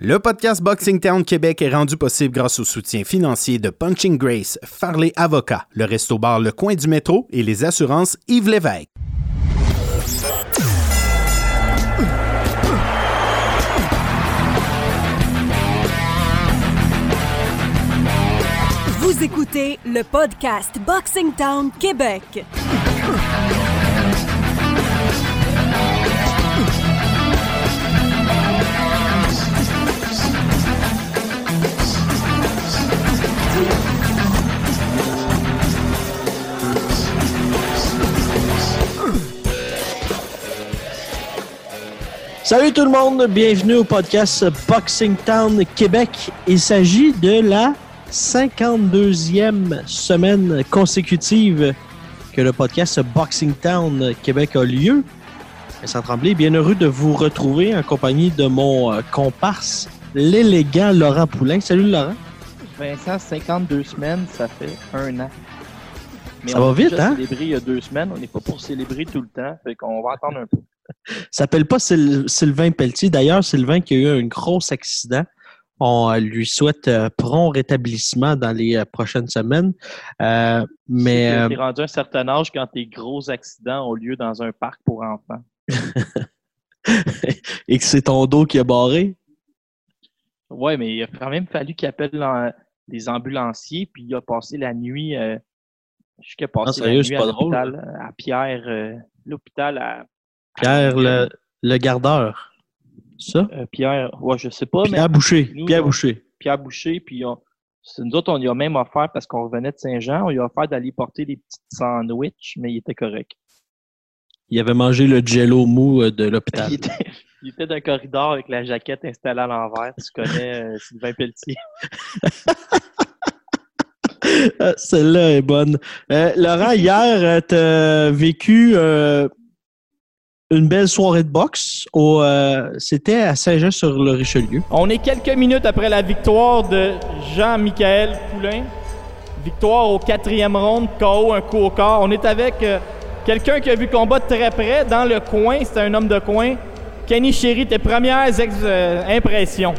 Le podcast Boxing Town Québec est rendu possible grâce au soutien financier de Punching Grace, Farley Avocat, le Resto Bar Le Coin du Métro et les assurances Yves Lévesque. Vous écoutez le podcast Boxing Town Québec. Salut tout le monde, bienvenue au podcast Boxing Town Québec. Il s'agit de la 52e semaine consécutive que le podcast Boxing Town Québec a lieu. Vincent Tremblay, bien heureux de vous retrouver en compagnie de mon euh, comparse, l'élégant Laurent Poulain. Salut Laurent. Vincent, 52 semaines, ça fait un an. Mais Ça on va vite, déjà hein? célébré il y a deux semaines. On n'est pas pour célébrer tout le temps. Fait qu'on va attendre un peu. S'appelle pas Syl- Sylvain Pelletier. D'ailleurs, Sylvain qui a eu un gros accident. On euh, lui souhaite euh, prompt rétablissement dans les euh, prochaines semaines. Euh, mais Tu euh, es rendu à un certain âge quand tes gros accidents ont lieu dans un parc pour enfants. et que c'est ton dos qui a barré? Ouais, mais il a quand même fallu qu'il appelle les ambulanciers, puis il a passé la nuit. Jusqu'à passer sérieux, la c'est nuit pas à l'hôpital, à Pierre, l'hôpital à. Pierre le, le gardeur. Ça? Euh, Pierre, ouais, je sais pas, mais Pierre Boucher. nous, Pierre on- Boucher. Pierre Boucher, puis on- c'est- nous autres, on lui a même offert, parce qu'on revenait de Saint-Jean, on lui a offert d'aller porter des petites sandwichs, mais il était correct. Il avait mangé le jello mou euh, de l'hôpital. Il était, il était dans le corridor avec la jaquette installée à l'envers. Tu connais euh, Sylvain Pelletier. Ah, Celle-là est bonne. Euh, Laurent, hier, tu as vécu euh, une belle soirée de boxe. Au, euh, C'était à Saint-Jean-sur-le-Richelieu. On est quelques minutes après la victoire de Jean-Michel Poulain. Victoire au quatrième round, KO, un coup au corps. On est avec euh, quelqu'un qui a vu le combat de très près, dans le coin. C'était un homme de coin. Kenny Chéry, tes premières ex- euh, impressions?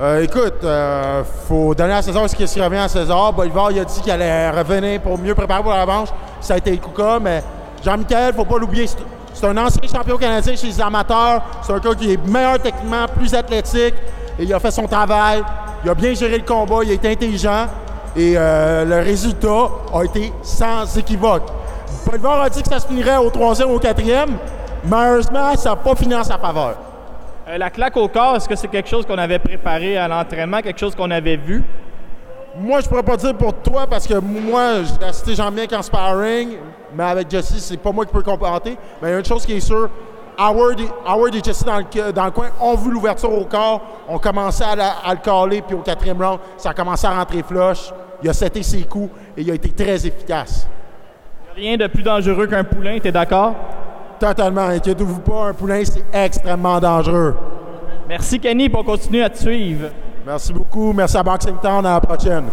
Euh, écoute, euh, faut donner à César ce qui se revient à César? Bolivar, il a dit qu'il allait revenir pour mieux préparer pour la revanche. Ça a été le Kuka, mais Jean-Michel, faut pas l'oublier, c'est- c'est un ancien champion canadien chez les amateurs. C'est un gars qui est meilleur techniquement, plus athlétique. Il a fait son travail. Il a bien géré le combat, il été intelligent. Et euh, le résultat a été sans équivoque. Bolivar a dit que ça se finirait au troisième ou au quatrième. Malheureusement, ça n'a pas fini en sa faveur. Euh, la claque au corps, est-ce que c'est quelque chose qu'on avait préparé à l'entraînement, quelque chose qu'on avait vu? Moi, je pourrais pas dire pour toi parce que moi, j'ai assisté Jean-Michel en sparring, mais avec Jesse, c'est pas moi qui peux complémenter. Mais il y a une chose qui est sûre, Howard et, Howard et Jesse dans le, dans le coin ont vu l'ouverture au corps, ont commencé à, la- à le caler, puis au quatrième round, ça a commencé à rentrer flush. Il a seté ses coups et il a été très efficace. Rien de plus dangereux qu'un poulain, t'es d'accord? Totalement, inquiétez-vous pas, un poulain, c'est extrêmement dangereux. Merci Kenny, pour continuer à te suivre. Merci beaucoup, merci à Boxing Town, à la prochaine.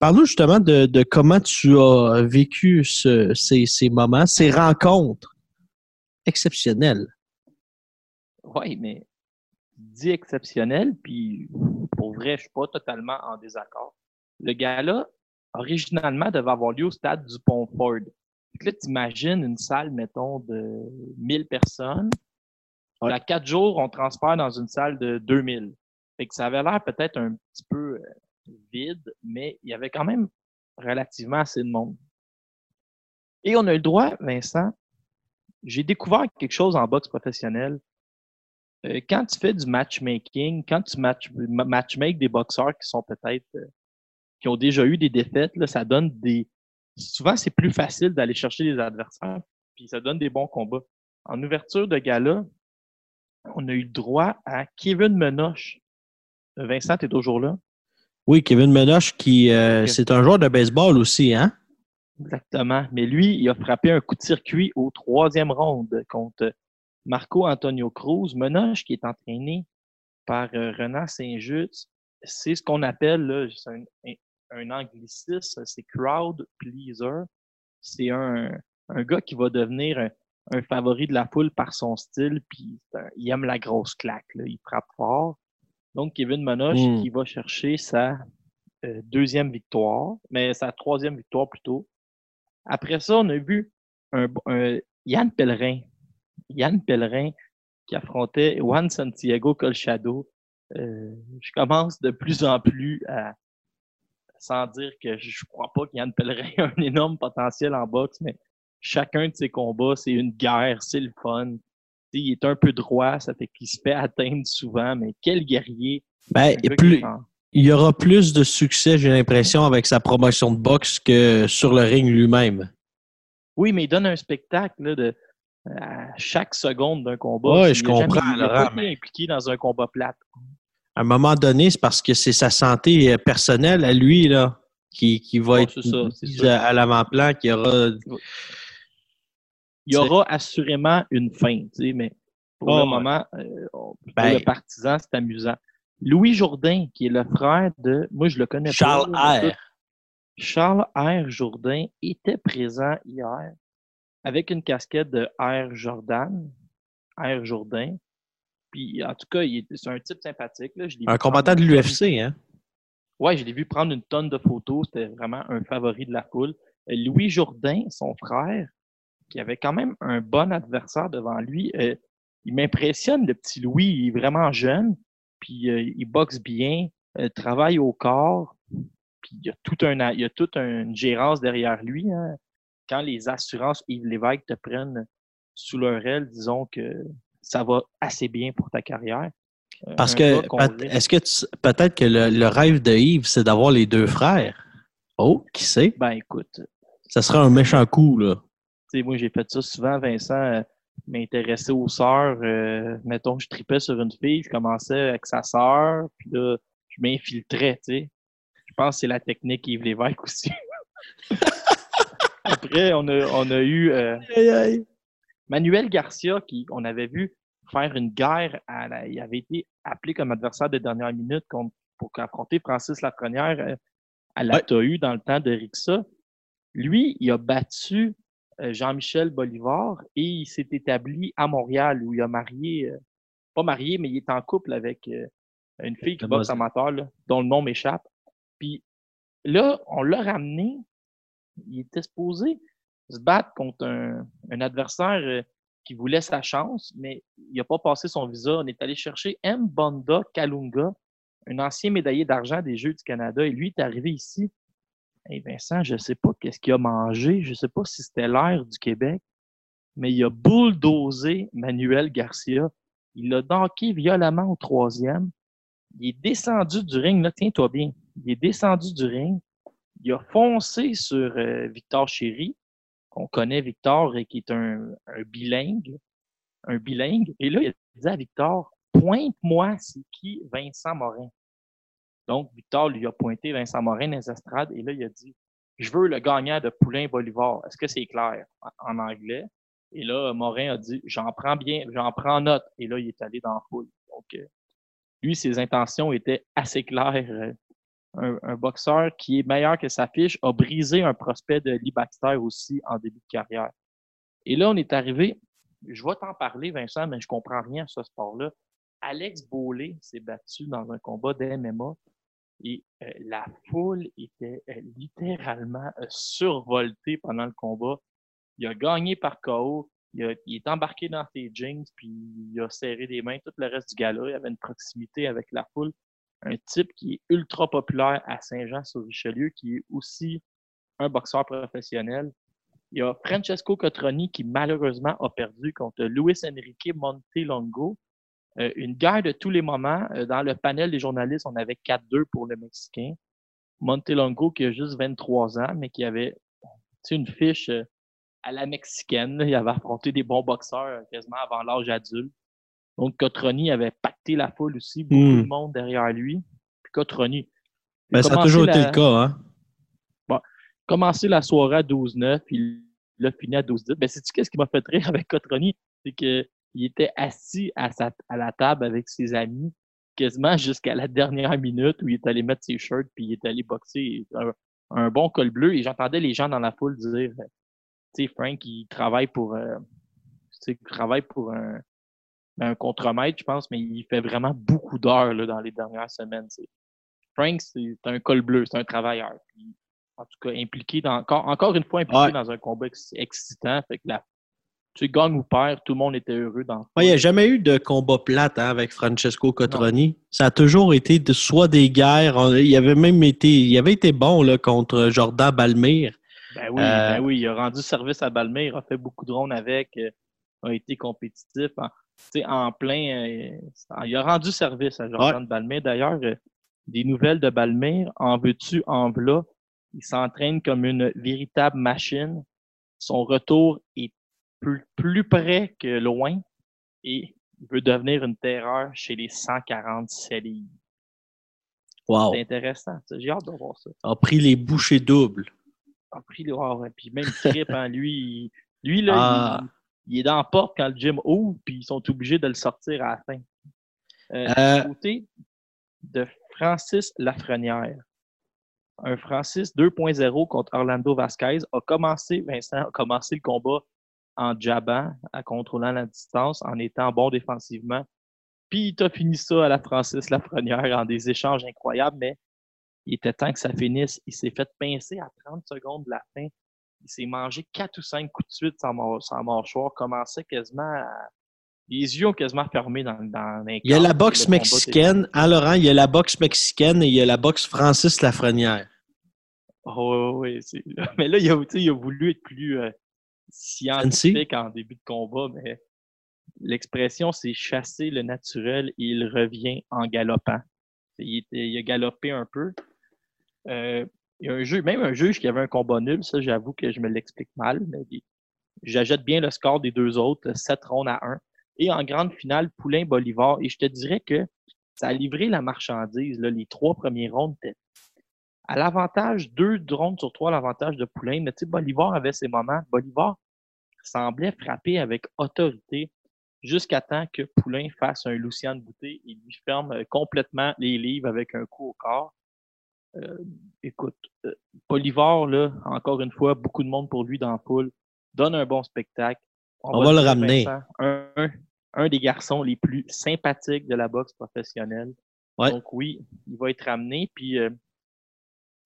Parle-nous justement de, de comment tu as vécu ce- ces, ces moments, ces rencontres exceptionnelles. Oui, mais dit exceptionnel, puis pour vrai, je suis pas totalement en désaccord. Le gars-là, originalement, devait avoir lieu au stade du Pont-Ford. Fait que là, t'imagines une salle, mettons, de 1000 personnes. Ouais. À quatre jours, on transfère dans une salle de 2000. Fait que ça avait l'air peut-être un petit peu euh, vide, mais il y avait quand même relativement assez de monde. Et on a eu le droit, Vincent, j'ai découvert quelque chose en boxe professionnelle. Euh, quand tu fais du matchmaking, quand tu match, ma- matchmake des boxeurs qui sont peut-être euh, qui ont déjà eu des défaites, là, ça donne des. Souvent, c'est plus facile d'aller chercher des adversaires, puis ça donne des bons combats. En ouverture de gala, on a eu le droit à Kevin Menoche. Euh, Vincent, tu es toujours là? Oui, Kevin Menoche, qui euh, c'est un joueur de baseball aussi, hein? Exactement. Mais lui, il a frappé un coup de circuit au troisième round contre Marco Antonio Cruz. Menoche, qui est entraîné par euh, Renan Saint-Just, c'est ce qu'on appelle, c'est un, un- anglicisme, c'est crowd pleaser. C'est un, un gars qui va devenir un, un favori de la foule par son style, puis un- il aime la grosse claque, là, il frappe fort. Donc, Kevin Monoche Mm. qui va chercher sa euh, deuxième victoire, mais sa troisième victoire plutôt. Après ça, on a vu un, un- Yann Pellerin. Yann Pellerin qui affrontait Juan Santiago Colchado. Euh, je commence de plus en plus à, sans dire que je crois pas qu'Yann Pellerin a un énorme potentiel en boxe, mais chacun de ses combats, c'est une guerre, c'est le fun. Il est un peu droit, ça fait qu'il se fait atteindre souvent, mais quel guerrier. Ben, et plus, il y aura plus de succès, j'ai l'impression, avec sa promotion de boxe que sur le ring lui-même. Oui, mais il donne un spectacle là, de à chaque seconde d'un combat. Il je jamais- comprends, il a Laurent, pas été impliqué dans un combat plate. À un moment donné, c'est parce que c'est sa santé euh, personnelle à lui là, qui, qui va Oh, être ça. à, à l'avant-plan, qui aura. Il y aura assurément une fin, tu sais, mais pour Oh, le ouais. moment, euh, pour Ben- le partisan, c'est amusant. Louis Jourdain, qui est le frère de, moi je le connais Charles pas. là, R. Charles R. Jourdain était présent hier avec une casquette de R. Jordan, R. Jourdain. Puis, en tout cas, il est- c'est un type sympathique. Là. Je l'ai Un combattant de l'UFC, hein? Ouais, je l'ai vu prendre une tonne de photos. C'était vraiment un favori de la foule. Euh, Louis Jourdain, son frère, qui avait quand même un bon adversaire devant lui, euh, il m'impressionne, le petit Louis. Il est vraiment jeune, puis euh, il boxe bien, euh, travaille au corps, puis il y a tout un, il y a toute une gérance derrière lui. hein. Quand les assurances Yves Lévesque te prennent sous leur aile, disons que ça va assez bien pour ta carrière. Parce que est-ce que peut-être que le, le rêve de Yves, c'est d'avoir les deux frères? Oh, qui sait? Ben écoute, Ça serait un méchant coup, là. Moi, j'ai fait ça souvent, Vincent euh, m'intéressait aux sœurs. euh, mettons, je tripais sur une fille, je commençais avec sa sœur, puis là, je m'infiltrais, tu sais. Je pense que c'est la technique Yves Lévesque aussi. Après, on a, on a eu euh, Manuel Garcia, qui on avait vu faire une guerre. À la- il avait été appelé comme adversaire de dernière minute contre- pour affronter Francis Lafrenière euh, à la Ouais. TAU dans le temps de Rixa. Lui, il a battu Jean-Michel Bolivar et il s'est établi à Montréal où il a marié, euh, pas marié, mais il est en couple avec euh, une fille qui boxe amateur, là, dont le nom m'échappe. Puis là, on l'a ramené. Il était supposé se battre contre un, un adversaire euh, qui voulait sa chance, mais il n'a pas passé son visa. On est allé chercher M. Bonda Kalunga, un ancien médaillé d'argent des Jeux du Canada, et lui est arrivé ici. Hey Vincent, je ne sais pas qu'est-ce qu'il a mangé, je ne sais pas si c'était l'air du Québec, mais il a bulldozé Manuel Garcia. Il l'a danké violemment au troisième. Il est descendu du ring, là, tiens-toi bien. Il est descendu du ring. Il a foncé sur euh, Victor Chéry, qu'on connaît Victor et qui est un, un bilingue. Un bilingue. Et là, il a dit à Victor, pointe-moi c'est qui Vincent Morin. Donc, Victor lui a pointé Vincent Morin dans les estrades et là, il a dit Je veux le gagnant de Poulain Bolivar. Est-ce que c'est clair en, anglais? Et là, Morin a dit J'en prends bien, j'en prends note. Et là, il est allé dans la foule. Donc, euh, lui, ses intentions étaient assez claires. Euh, Un, un boxeur qui est meilleur que sa fiche a brisé un prospect de Lee Baxter aussi en début de carrière. Et là, on est arrivé, je vais t'en parler, Vincent, mais je comprends rien à ce sport-là. Alex Beaulé s'est battu dans un combat d'MMA et euh, la foule était euh, littéralement euh, survoltée pendant le combat. Il a gagné par KO, il, a- il est embarqué dans ses jeans, puis il a serré des mains tout le reste du gala. Il avait une proximité avec la foule. Un type qui est ultra populaire à Saint-Jean-sur-Richelieu, qui est aussi un boxeur professionnel. Il y a Francesco Cotroni qui malheureusement a perdu contre Luis Enrique Montelongo. Euh, une guerre de tous les moments. Euh, dans le panel des journalistes, on avait 4-2 pour le Mexicain. Montelongo qui a juste 23 ans, mais qui avait une fiche euh, à la mexicaine. là. Il avait affronté des bons boxeurs euh, quasiment avant l'âge adulte. Donc, Cotroni avait pacté la foule aussi, beaucoup Hmm. de monde derrière lui. Puis Cotroni. Ben, ça a toujours été le cas, hein? commencé la soirée à 12-9, il l'a fini à 12-10. Ben, sais-tu qu'est-ce qui m'a fait rire avec Cotroni? C'est qu'il était assis à, sa, à la table avec ses amis quasiment jusqu'à la dernière minute où il est allé mettre ses shirts puis il est allé boxer un, un bon col bleu et j'entendais les gens dans la foule dire, tu sais, Frank, il travaille pour, euh, il travaille pour un, un contremaître, je pense, mais il fait vraiment beaucoup d'heures dans les dernières semaines. Frank, c'est un col bleu, c'est un travailleur. Puis, en tout cas, impliqué dans, encore, encore une fois impliqué Ouais. dans un combat ex- excitant. Fait que la, tu gagnes ou perds, tout le monde était heureux dans Ouais, il n'y a jamais eu de combat plate hein, avec Francesco Cotroni. Ça a toujours été de, soit des guerres. il avait même été, il avait été bon là, contre Jordan Balmire. Ben oui, Euh, ben oui, il a rendu service à Balmer, il a fait beaucoup de rondes avec, euh, a été compétitif. En, tu sais, en plein, euh, il a rendu service à Jordan Balmer. D'ailleurs, euh, des nouvelles de Balmer, en veux-tu, en v'là, il s'entraîne comme une véritable machine. Son retour est plus, plus près que loin et il veut devenir une terreur chez les 147 livres. Wow. C'est intéressant, j'ai hâte de voir ça. A pris les bouchées doubles. a pris le ah ouais, puis même Trip, hein, lui, il- lui là, Ah. il, il est dans la porte quand le gym ouvre, puis ils sont obligés de le sortir à la fin. Euh, Euh, du côté de Francis Lafrenière, un Francis 2.0 contre Orlando Vasquez a commencé, Vincent, a commencé le combat en jabant, en contrôlant la distance, en étant bon défensivement. Puis il t'a fini ça à la Francis Lafrenière en des échanges incroyables, mais il était temps que ça finisse. Il s'est fait pincer à 30 secondes de la fin. Il s'est mangé quatre ou cinq coups de suite sans, mâ- sans mâchoire. Commençait quasiment à... Les yeux ont quasiment fermé dans, dans Il y a la boxe mexicaine. Hein, Laurent, il y a la boxe mexicaine et il y a la boxe Francis Lafrenière. Oh, oui, mais là, il a, il a voulu être plus euh, scientifique en début de combat, mais l'expression, c'est chasser le naturel et il revient en galopant. Il, a galopé un peu. Euh, il y a un juge, même un juge qui avait un combat nul, ça, j'avoue que je me l'explique mal, mais j'ajoute bien le score des deux autres, 7 rondes à 1. Et en grande finale, Poulain-Bolivar. Et je te dirais que ça a livré la marchandise. Là, les trois premiers rondes étaient à l'avantage, deux rondes sur trois à l'avantage de Poulain. Mais tu sais, Bolivar avait ses moments. Bolivar semblait frapper avec autorité jusqu'à temps que Poulain fasse un Lucien Boutet et lui ferme euh, complètement les livres avec un coup au corps. Euh, écoute, euh, Bolivar, là, encore une fois, beaucoup de monde pour lui dans la poule, donne un bon spectacle. On va le ramener. Un, un- un des garçons les plus sympathiques de la boxe professionnelle. Ouais. Donc oui, il va être ramené. Puis, euh,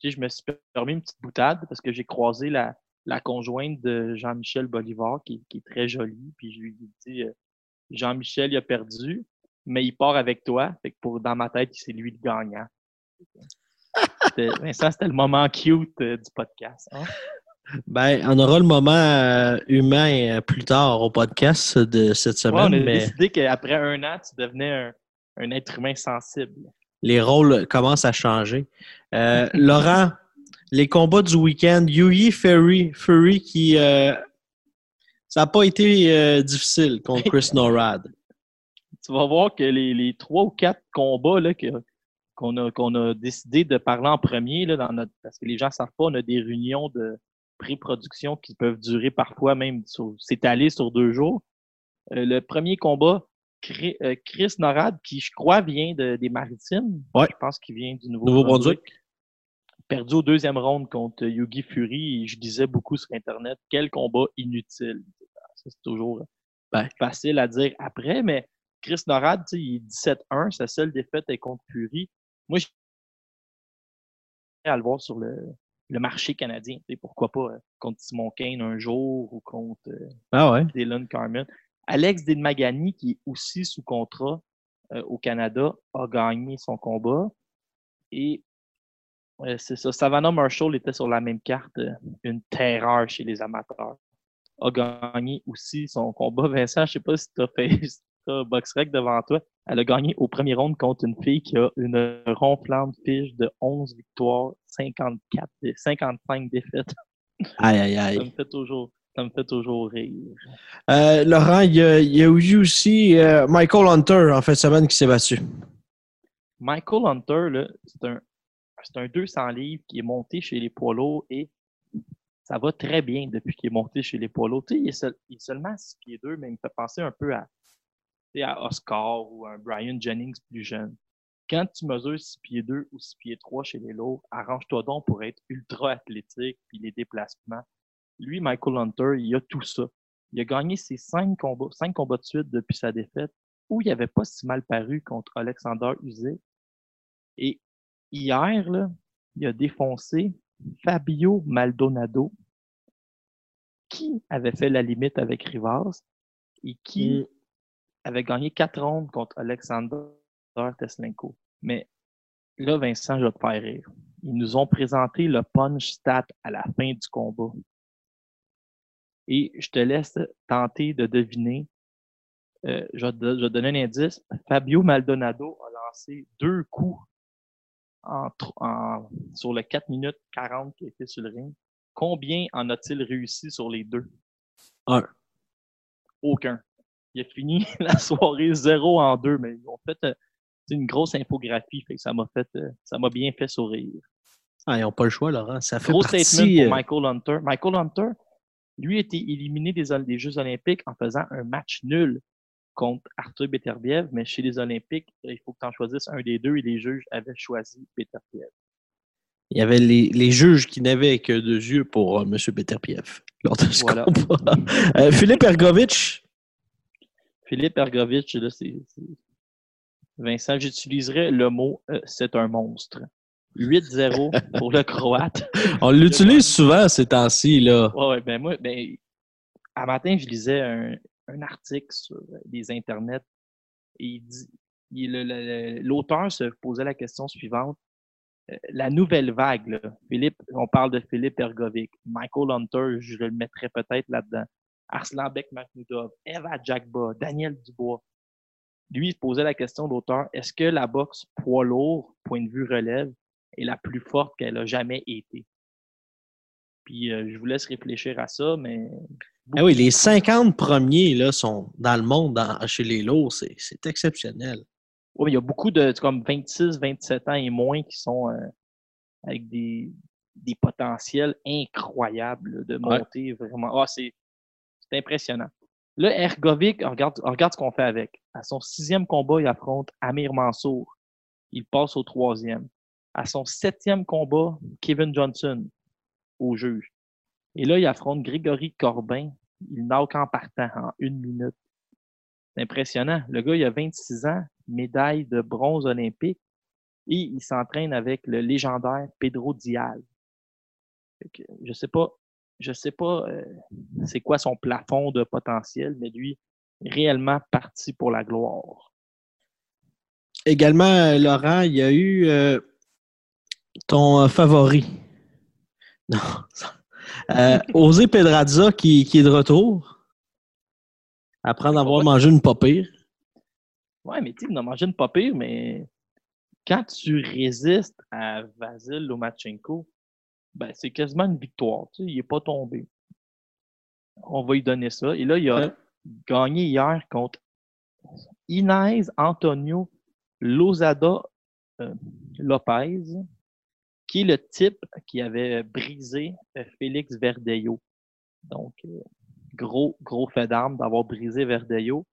tu sais, je me suis permis une petite boutade parce que j'ai croisé la, la conjointe de Jean-Michel Bolivar, qui, qui est très jolie. Puis je lui ai dit, euh, Jean-Michel, il a perdu, mais il part avec toi. Fait que pour, dans ma tête, c'est lui le gagnant. Vincent, c'était le moment cute euh, du podcast. hein? Ben, on aura le moment euh, humain plus tard au podcast de cette Ouais, on semaine, a mais décidé qu'après un an, tu devenais un, un être humain sensible. Les rôles commencent à changer. Euh, Laurent, les combats du week-end, Yui Fury, Fury qui euh, ça n'a pas été euh, difficile contre Chris Norad. tu vas voir que les, les trois ou quatre combats là, que- qu'on a, qu'on a décidé de parler en premier, là, dans notre, parce que les gens ne savent pas, on a des réunions de pré-production qui peuvent durer parfois même sur- s'étaler sur deux jours. Euh, le premier combat, Euh, Chris Norad, qui je crois vient de- des Maritimes. Ouais. Je pense qu'il vient du Nouveau-Brunswick. Perdu au deuxième round contre Yugi Fury. Et je disais beaucoup sur Internet, quel combat inutile. Ça, c'est toujours Ben. facile à dire après, mais Chris Norad, il est 17-1. Sa seule défaite est contre Fury. Moi, je à le voir sur le, le marché canadien. Pourquoi pas euh, contre Simon Kane un jour ou contre euh, Ah ouais. Dylan Carmen. Alex Delmagani, qui est aussi sous contrat euh, au Canada, a gagné son combat. Et euh, c'est ça. Savannah Marshall était sur la même carte, euh, une terreur chez les amateurs. A gagné aussi son combat. Vincent, je sais pas si tu as fait si t'as BoxRec devant toi. Elle a gagné au premier round contre une fille qui a une ronflante fiche de 11 victoires, 54, dé- 55 défaites. Aïe, aïe, Ça me aïe. fait toujours, ça me fait toujours rire. Euh, Laurent, il y, a, il y a eu aussi euh, Michael Hunter en fin de semaine qui s'est battu. Michael Hunter, c'est un, un 200 livres qui est monté chez les poids et ça va très bien depuis qu'il est monté chez les poids lourds. Tu sais, il, est seul- il est seulement 6 pieds 2, mais il me fait penser un peu à, à Oscar ou à un Brian Jennings plus jeune. Quand tu mesures 6 pieds 2 ou 6 pieds 3 chez les lourds, arrange-toi donc pour être ultra athlétique puis les déplacements. Lui, Michael Hunter, il a tout ça. Il a gagné ses cinq combats, cinq combats de suite depuis sa défaite, où il n'avait pas si mal paru contre Alexander Usyk. Et hier, là, il a défoncé Fabio Maldonado, qui avait fait la limite avec Rivas et qui Mm. avait gagné quatre rondes contre Alexander Teslenko. Mais là, Vincent, je vais te faire rire. Ils nous ont présenté le punch stat à la fin du combat. Et je te laisse tenter de deviner. Euh, je, vais te, je vais te donner un indice. Fabio Maldonado a lancé deux coups en, tr- en- sur le 4 minutes 40 qui était sur le ring. Combien en a-t-il réussi sur les deux? Un. Aucun. Il a fini la soirée 0 en 2, mais ils ont fait euh, une grosse infographie, fait que ça m'a fait euh, ça m'a bien fait sourire. Ah, ils n'ont pas le choix, Laurent. Ça fait Gros partie... statement pour Michael Hunter. Michael Hunter, lui, a été éliminé des, Jeux Olympiques en faisant un match nul contre Arthur Beterbiev, mais chez les Olympiques, il faut que tu en choisisses un des deux et les juges avaient choisi Beterbiev. Il y avait les, les juges qui n'avaient que deux yeux pour euh, M. Peterpiev lors de ce Voilà. combat. Euh, Philippe Ergovitch, Philippe Ergovitch, là, c'est. c'est- Vincent, j'utiliserais le mot euh, c'est un monstre. 8-0 pour le Croate. on l'utilise souvent ces temps-ci. Là. Ouais, ouais, ben moi, ben, à matin, je lisais un, un article sur les internets et il dit, il- le- le- l'auteur se posait la question suivante. Euh, La nouvelle vague, là, Philippe, on parle de Philippe Ergovic, Michael Hunter, je le mettrais peut-être là-dedans, Arslanbek Makhmoudov, Eva Jagba, Daniel Dubois. Lui, il se posait la question, l'auteur, est-ce que la boxe poids lourd, point de vue relève, est la plus forte qu'elle a jamais été? Puis euh, je vous laisse réfléchir à ça, mais. Ah oui, les 50 premiers là, sont dans le monde dans- chez les lourds. C'est exceptionnel. Mais il y a beaucoup de comme 26, 27 ans et moins qui sont euh, avec des, des potentiels incroyables de Ouais. monter vraiment. Ah, c'est c'est impressionnant. Là, Ergovic, regarde, regarde ce qu'on fait avec. À son sixième combat, il affronte Amir Mansour. Il passe au troisième. À son septième combat, Kevin Johnson au juge. Et là, il affronte Grégory Corbin. Il knock en partant en une minute. C'est impressionnant. Le gars, il a 26 ans, médaille de bronze olympique, et il s'entraîne avec le légendaire Pedro que, je sais pas, je sais pas euh, c'est quoi son plafond de potentiel, mais lui, réellement parti pour la gloire. Également, euh, Laurent, il y a eu euh, ton euh, favori? Non. Euh, Osé Pedraza qui, qui est de retour. Après en avoir Ouais. mangé une pas pire. Ouais, mais tu sais, il a mangé une pas pire, mais quand tu résistes à Vasil Lomachenko, ben, c'est quasiment une victoire. Tu sais, il n'est pas tombé. On va lui donner ça. Et là, il a Ouais. gagné hier contre Inez Antonio Lozada euh, Lopez, qui est le type qui avait brisé euh, Félix Verdejo. Donc, euh, gros, gros fait d'armes d'avoir brisé Verdejo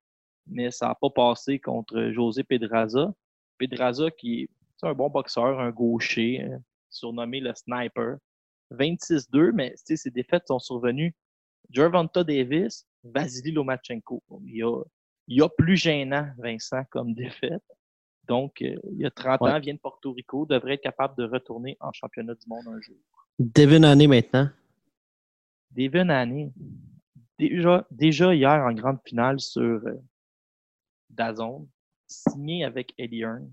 mais ça n'a pas passé contre José Pedraza. Pedraza qui est un bon boxeur, un gaucher, euh, surnommé le sniper. 26-2, mais ses défaites sont survenues. Gervonta Davis, Vasily Lomachenko. Il y a, il y a plus gênant, Vincent, comme défaite. Donc, euh, il y a 30 Ouais. ans, vient de Porto Rico, devrait être capable de retourner en championnat du monde un jour. Devin Haney maintenant. Devin Haney, déjà, déjà hier en grande finale sur euh, Dazone, signé avec Eddie Hearn.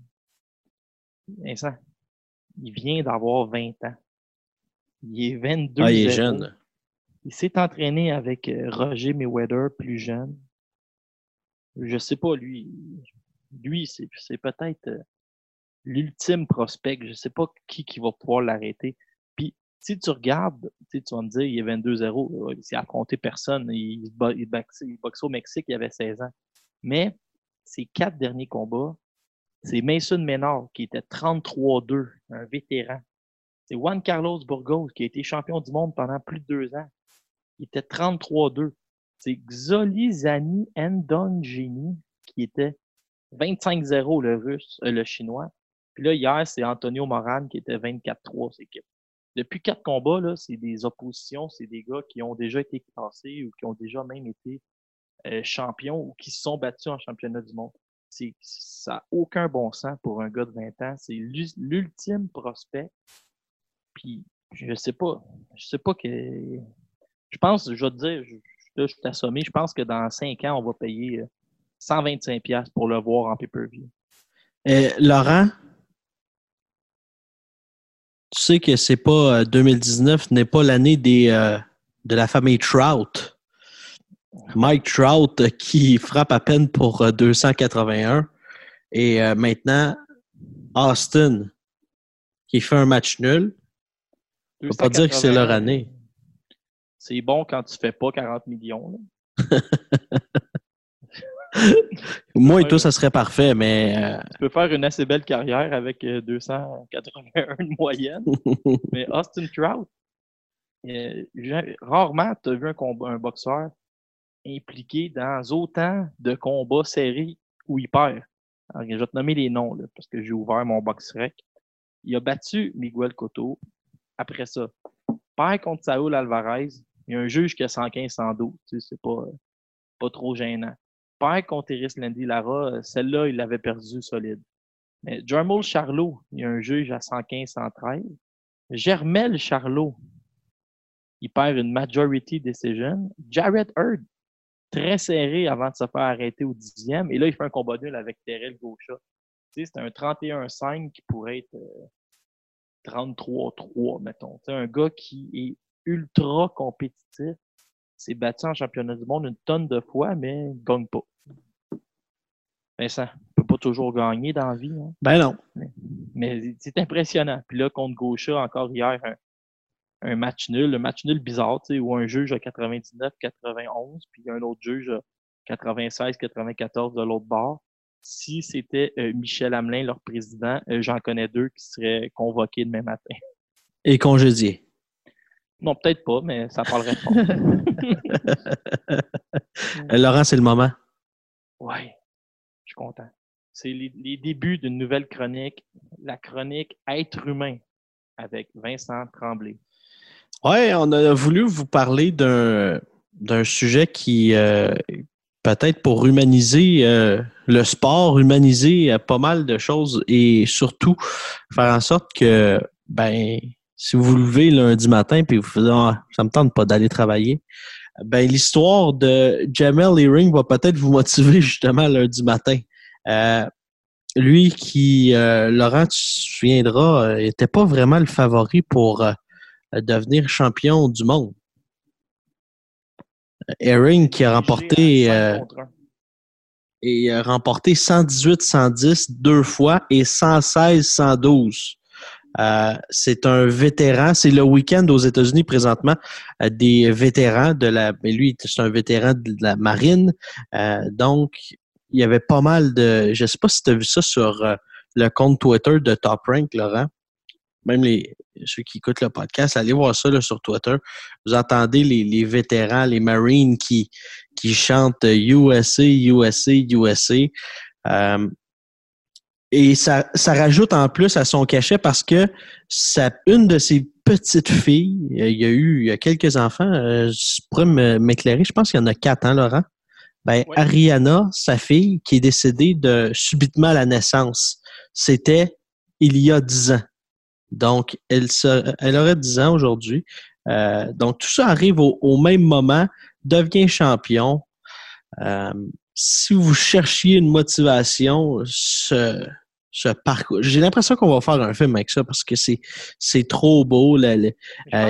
Vincent, il vient d'avoir 20 ans. Il est 22 Ah, il est 0. jeune. Il s'est entraîné avec euh, Roger Mayweather, plus jeune. Je sais pas, lui. Lui, c'est peut-être euh, l'ultime prospect. Je sais pas qui, qui va pouvoir l'arrêter. Puis, si tu regardes, tu vas me dire, il est 22-0. euh, Il s'est affronté personne. Il, il, il au Mexique, il avait 16 ans. Mais, ses quatre derniers combats, c'est Mason Menard qui était 33-2, un vétéran. C'est Juan Carlos Burgos qui a été champion du monde pendant plus de deux ans. Il était 33-2. C'est Xolizani Ndongeni qui était 25-0 le russe, euh, le chinois. Puis là, hier, c'est Antonio Moran qui était 24-3, c'est équipe. depuis quatre combats, là, c'est des oppositions, c'est des gars qui ont déjà été classés ou qui ont déjà même été euh, champions ou qui se sont battus en championnat du monde. C'est, ça n'a aucun bon sens pour un gars de 20 ans. C'est l'ultime prospect. Puis, je sais pas. Je sais pas que. Je pense, je vais te dire, je, là, je suis assommé, je pense que dans 5 ans, on va payer 125$ euh, pour le voir en pay-per-view. Euh, Laurent, tu sais que c'est pas 2019 n'est pas l'année des de la famille Trout. Mike Trout euh, qui frappe à peine pour 281. Euh, Et euh, maintenant, Austin qui fait un match nul. On peut pas dire que c'est leur année. C'est bon quand tu fais pas 40 millions. Moi et toi, ça serait parfait, mais. Tu peux faire une assez belle carrière avec 281 de moyenne. mais Austin Trout, rarement tu as vu un, combat, un boxeur impliqué dans autant de combats serrés où il perd. Alors, je vais te nommer les noms là, parce que j'ai ouvert mon box rec. Il a battu Miguel Cotto. Après ça, perd contre Saúl Alvarez. Il y a un juge qui a 115-112. Tu sais, c'est pas, pas trop gênant. Perd contre Iris Landy Lara. Celle-là, il l'avait perdu solide. Mais Jermel Charlot, il y a un juge à 115-113. Germel Charlot, il perd une majority decision. Jared Hurd, très serré avant de se faire arrêter au dixième. Et là, il fait un combat nul avec Terrell Gaucha. Tu sais, c'est un 31-5 qui pourrait être 33-3, euh, mettons. Tu sais, un gars qui est ultra compétitif, s'est battu en championnat du monde une tonne de fois, mais ne gagne pas. Vincent, ne peut pas toujours gagner dans la vie. Hein? Ben non. Mais, mais c'est impressionnant. Puis là, contre Gaucha, encore hier, un, un match nul, un match nul bizarre, tu sais, où un juge a 99, 91, puis un autre juge a 96, 94 de l'autre bord. Si c'était euh, Michel Hamelin, leur président, euh, j'en connais deux qui seraient convoqués demain matin. Et congédiés. Non, peut-être pas, mais ça parlerait fort. Euh, Laurent, c'est le moment. Oui, je suis content. C'est les, les débuts d'une nouvelle chronique, la chronique Être humain avec Vincent Tremblay. Oui, on a voulu vous parler d'un, d'un sujet qui, euh, peut-être pour humaniser euh, le sport, humaniser euh, pas mal de choses et surtout faire en sorte que, ben, si vous vous levez lundi matin puis vous faites ah, ça me tente pas d'aller travailler, ben, l'histoire de Jamel Earring va peut-être vous motiver justement lundi matin. lui qui, Laurent, tu te souviendras, n'était pas vraiment le favori pour devenir champion du monde. Herring qui a remporté euh, et a remporté 118-110 deux fois et 116-112. Euh, c'est un vétéran. C'est le week-end aux États-Unis présentement euh, des vétérans de la. Mais lui, c'est un vétéran de la marine. donc, il y avait pas mal de. Je sais pas si tu as vu ça sur le compte Twitter de Top Rank, Laurent même les, ceux qui écoutent le podcast, allez voir ça sur Twitter. Vous entendez les, vétérans, les Marines qui, qui chantent USA, USA, USA. Euh, et ça, ça rajoute en plus à son cachet parce que ça, une de ses petites filles, il y a eu il y a quelques enfants, euh, je pourrais m'éclairer, je pense qu'il y en a quatre, hein, Laurent? Ben, Ariana, sa fille, qui est décédée de subitement à la naissance, c'était il y a dix ans. Donc, elle, elle aurait 10 ans aujourd'hui. Euh, donc, tout ça arrive au, même moment, devient champion. Euh, si vous cherchiez une motivation, ce, parcours, j'ai l'impression qu'on va faire un film avec ça parce que c'est, c'est trop beau. Euh,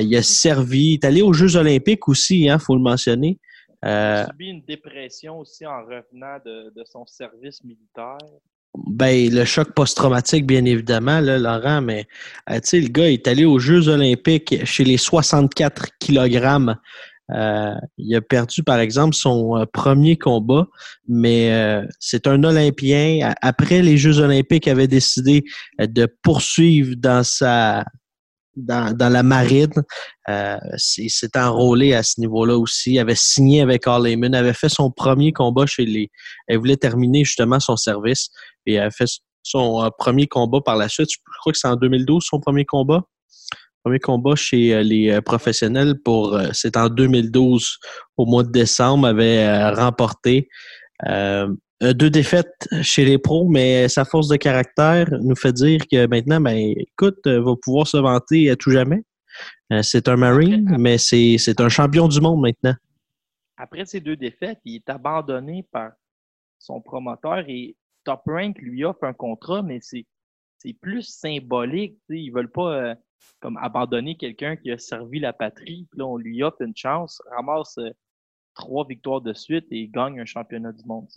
il a servi, il est allé aux Jeux olympiques aussi, il hein, faut le mentionner. il a subi une dépression aussi en revenant de son service militaire. Ben, le choc post-traumatique, bien évidemment, là, Laurent, mais euh, tu sais, le gars est allé aux Jeux olympiques chez les 64 kg. Euh, il a perdu, par exemple, son euh, premier combat, mais c'est un Olympien. Après les Jeux olympiques, il avait décidé de poursuivre dans sa dans, la marine. Euh, il s'est enrôlé à ce niveau-là aussi. Il avait signé avec All avait fait son premier combat chez les. Elle voulait terminer justement son service et elle a fait son euh, premier combat par la suite. Je crois que c'est en 2012 son premier combat. Premier combat chez les professionnels pour c'est en 2012 au mois de décembre avait remporté deux défaites chez les pros, mais sa force de caractère nous fait dire que maintenant, ben, écoute, va pouvoir se vanter à tout jamais. c'est un Marine, mais c'est un champion du monde maintenant. Après ces deux défaites, il est abandonné par son promoteur et Top Rank lui offre un contrat, mais c'est plus symbolique. Ils ne veulent pas euh, comme abandonner quelqu'un qui a servi la patrie. là, on lui offre une chance, ramasse euh, trois victoires de suite et gagne un championnat du monde.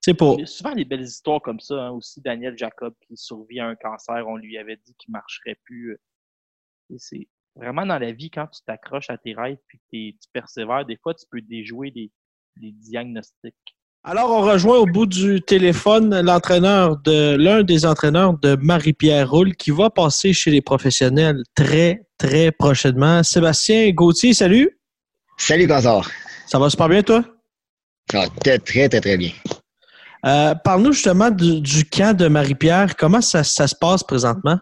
C'est pour... souvent des belles histoires comme ça. Hein. Aussi, Daniel Jacob qui survit à un cancer, on lui avait dit qu'il ne marcherait plus. Euh. c'est vraiment dans la vie, quand tu t'accroches à tes rêves et que tu persévères, des fois, tu peux déjouer les, les diagnostics. Alors, on rejoint au bout du téléphone l'entraîneur de l'un des entraîneurs de Marie-Pierre Roule qui va passer chez les professionnels très, très prochainement. Sébastien Gauthier, salut. Salut, Gazard. Ça va super bien, toi? Ça va très, très, très, très bien. Euh, parle-nous justement du, camp de Marie-Pierre. Comment ça se passe présentement?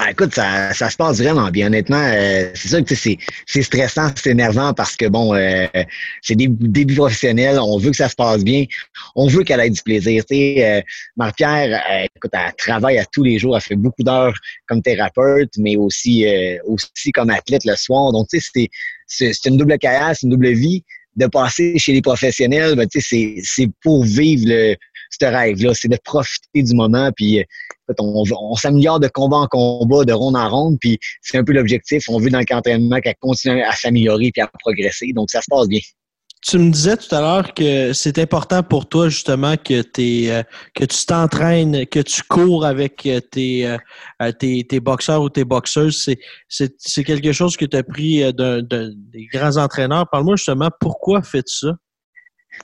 Ah, écoute, ça, ça se passe vraiment bien. Honnêtement, euh, c'est sûr que c'est, stressant, c'est énervant parce que bon, euh, c'est des débuts professionnels. On veut que ça se passe bien. On veut qu'elle ait du plaisir. Tu sais, euh, Marie-Pierre, écoute, elle travaille à tous les jours. Elle fait beaucoup d'heures comme thérapeute, mais aussi aussi comme athlète le soir. Donc, tu sais, c'est, une double carrière, c'est une double vie. De passer chez les professionnels, ben, tu sais, c'est pour vivre le, ce rêve-là. C'est de profiter du moment. Puis on, s'améliore de combat en combat, de ronde en ronde, puis c'est un peu l'objectif. On veut dans le entraînement qu'elle continue à s'améliorer puis à progresser. Donc, ça se passe bien. Tu me disais tout à l'heure que c'est important pour toi justement que, euh, que tu t'entraînes, que tu cours avec euh, euh, tes, tes, boxeurs ou tes boxeuses. C'est quelque chose que tu as pris d'un des grands entraîneurs. Parle-moi justement pourquoi fais-tu ça?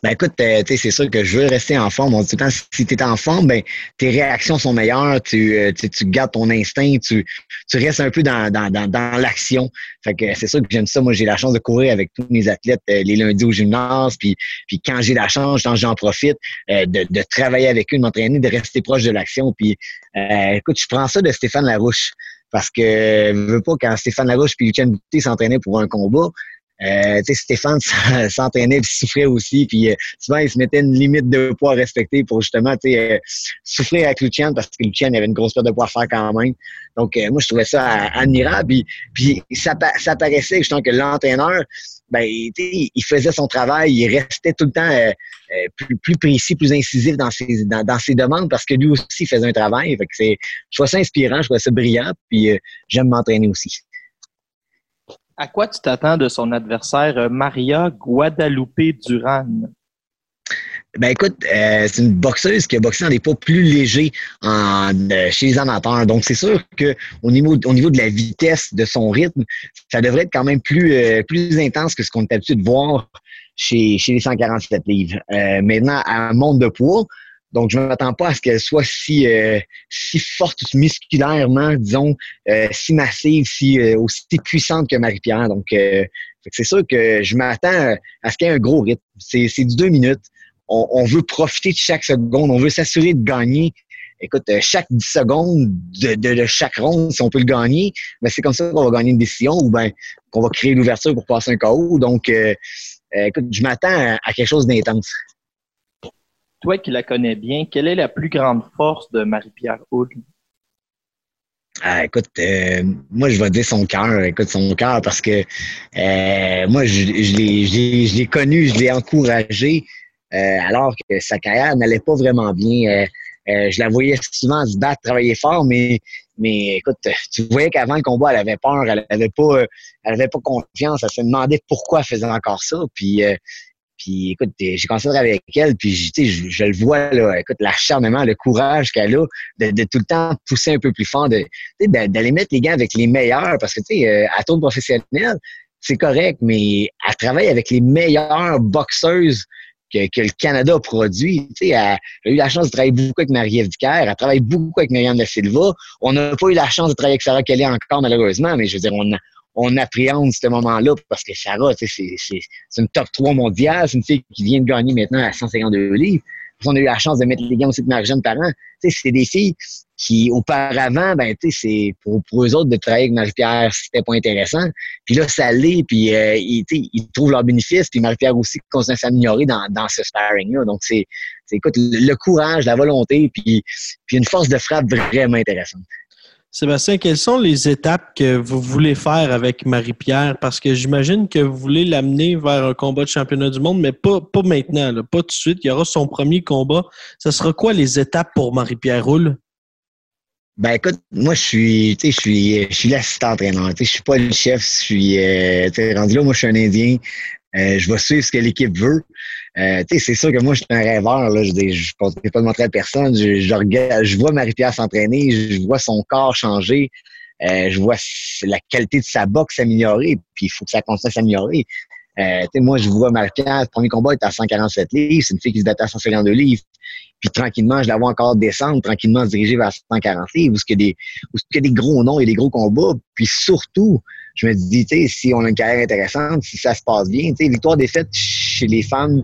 Ben écoute, euh, c'est sûr que je veux rester en forme. tout le temps, si tu es en forme, ben, tes réactions sont meilleures, tu, euh, tu, gardes ton instinct, tu, tu restes un peu dans, dans, dans, l'action. Fait que c'est sûr que j'aime ça. Moi, j'ai la chance de courir avec tous mes athlètes euh, les lundis au gymnase. Puis, puis quand j'ai la chance, j'en profite de, de travailler avec eux, de m'entraîner, de rester proche de l'action. Puis écoute, je prends ça de Stéphane Larouche. Parce que je veux pas quand Stéphane Larouche puis Lucien Bouté s'entraînaient pour un combat, euh, Stéphane s'entraînait et souffrait aussi. Puis euh, souvent, il se mettait une limite de poids à respecter pour justement euh, souffrir avec Lucian parce que Lucian avait une grosse perte de poids à faire quand même. Donc, euh, moi, je trouvais ça admirable. Puis, puis ça, ça paraissait justement que l'entraîneur, ben, il faisait son travail, il restait tout le temps plus, plus, précis, plus incisif dans ses, dans, ses demandes parce que lui aussi faisait un travail. Fait que je trouvais ça inspirant, je trouvais ça brillant, puis j'aime m'entraîner aussi. À quoi tu t'attends de son adversaire euh, Maria Guadalupe Duran? Ben écoute, euh, c'est une boxeuse qui a boxé dans des poids plus légers euh, chez les amateurs. Donc c'est sûr que au niveau, au niveau de la vitesse de son rythme, ça devrait être quand même plus, plus intense que ce qu'on est habitué de voir chez, chez les 147 livres. maintenant, à un monde de poids, donc, je ne m'attends pas à ce qu'elle soit si, euh, si forte musculairement, disons, euh, si massive, si euh, aussi puissante que Marie-Pierre. Donc, c'est sûr que je m'attends à ce qu'il y ait un gros rythme. C'est du deux minutes. On, veut profiter de chaque seconde. On veut s'assurer de gagner. Écoute, chaque 10 secondes de, de, chaque ronde, si on peut le gagner, ben c'est comme ça qu'on va gagner une décision ou ben qu'on va créer l'ouverture pour passer un KO. Donc, écoute, je m'attends à quelque chose d'intense toi qui la connais bien, quelle est la plus grande force de Marie-Pierre Houd? Ah, écoute, euh, moi, je vais dire son cœur. Écoute, son cœur, parce que euh, moi, je, je l'ai connu, je l'ai encouragé, euh, alors que sa carrière n'allait pas vraiment bien. je la voyais souvent se battre, travailler fort, mais, mais écoute, tu voyais qu'avant le combat, elle avait peur, elle avait pas, elle avait pas confiance. Elle se demandait pourquoi elle faisait encore ça. Puis, puis écoute, j'ai commencé à travailler avec elle, puis je, je, le vois, là, écoute, l'acharnement, le courage qu'elle a de, de, tout le temps pousser un peu plus fort, de, d'aller mettre les gants avec les meilleurs, parce que tu sais, euh, à tour professionnel, c'est correct, mais elle travaille avec les meilleures boxeuses que, que le Canada produit. Tu sais, elle, a eu la chance de travailler beaucoup avec Marie-Ève Dicker, elle travaille beaucoup avec Myriam Da Silva. On n'a pas eu la chance de travailler avec Sarah Kelly encore, malheureusement, mais je veux dire, on a, on appréhende ce moment-là parce que Sarah, c'est une top 3 mondiale. C'est une fille qui vient de gagner maintenant à 152 livres. on a eu la chance de mettre les gains aussi de Marie-Jeanne Parent. C'est des filles qui, auparavant, ben, c'est pour, pour eux autres de travailler avec Marie-Pierre, c'était pas intéressant. Puis là, ça l'est, puis euh, ils, ils, trouvent leur bénéfice, puis Marie-Pierre aussi continue à s'améliorer dans, dans ce sparring-là. Donc, c'est, écoute, le courage, la volonté, puis, puis une force de frappe vraiment intéressante. Sébastien, quelles sont les étapes que vous voulez faire avec Marie-Pierre? Parce que j'imagine que vous voulez l'amener vers un combat de championnat du monde, mais pas, pas maintenant, pas tout de suite. Il y aura son premier combat. Ce sera quoi les étapes pour Marie-Pierre Roule? Ben écoute, moi je suis, je suis, je suis l'assistant entraîneur. Je suis pas le chef. Je suis, euh, rendu là, moi je suis un Indien. Euh, je vais suivre ce que l'équipe veut. Euh, c'est sûr que moi je suis un rêveur. Là, je ne peux pas le montrer à personne. Je, je regarde, je vois Marie-Pierre s'entraîner, je vois son corps changer. Euh, je vois la qualité de sa boxe s'améliorer, puis il faut que ça continue à s'améliorer. Euh, moi, je vois Marie-Pierre, le premier combat est à 147 livres, c'est une fille qui se battait à 152 livres. Puis tranquillement, je la vois encore descendre, tranquillement se diriger vers 140 livres, où il y a des, des gros noms et des gros combats. Puis surtout, je me dis, tu sais, si on a une carrière intéressante, si ça se passe bien, tu sais, victoire défaite chez les femmes,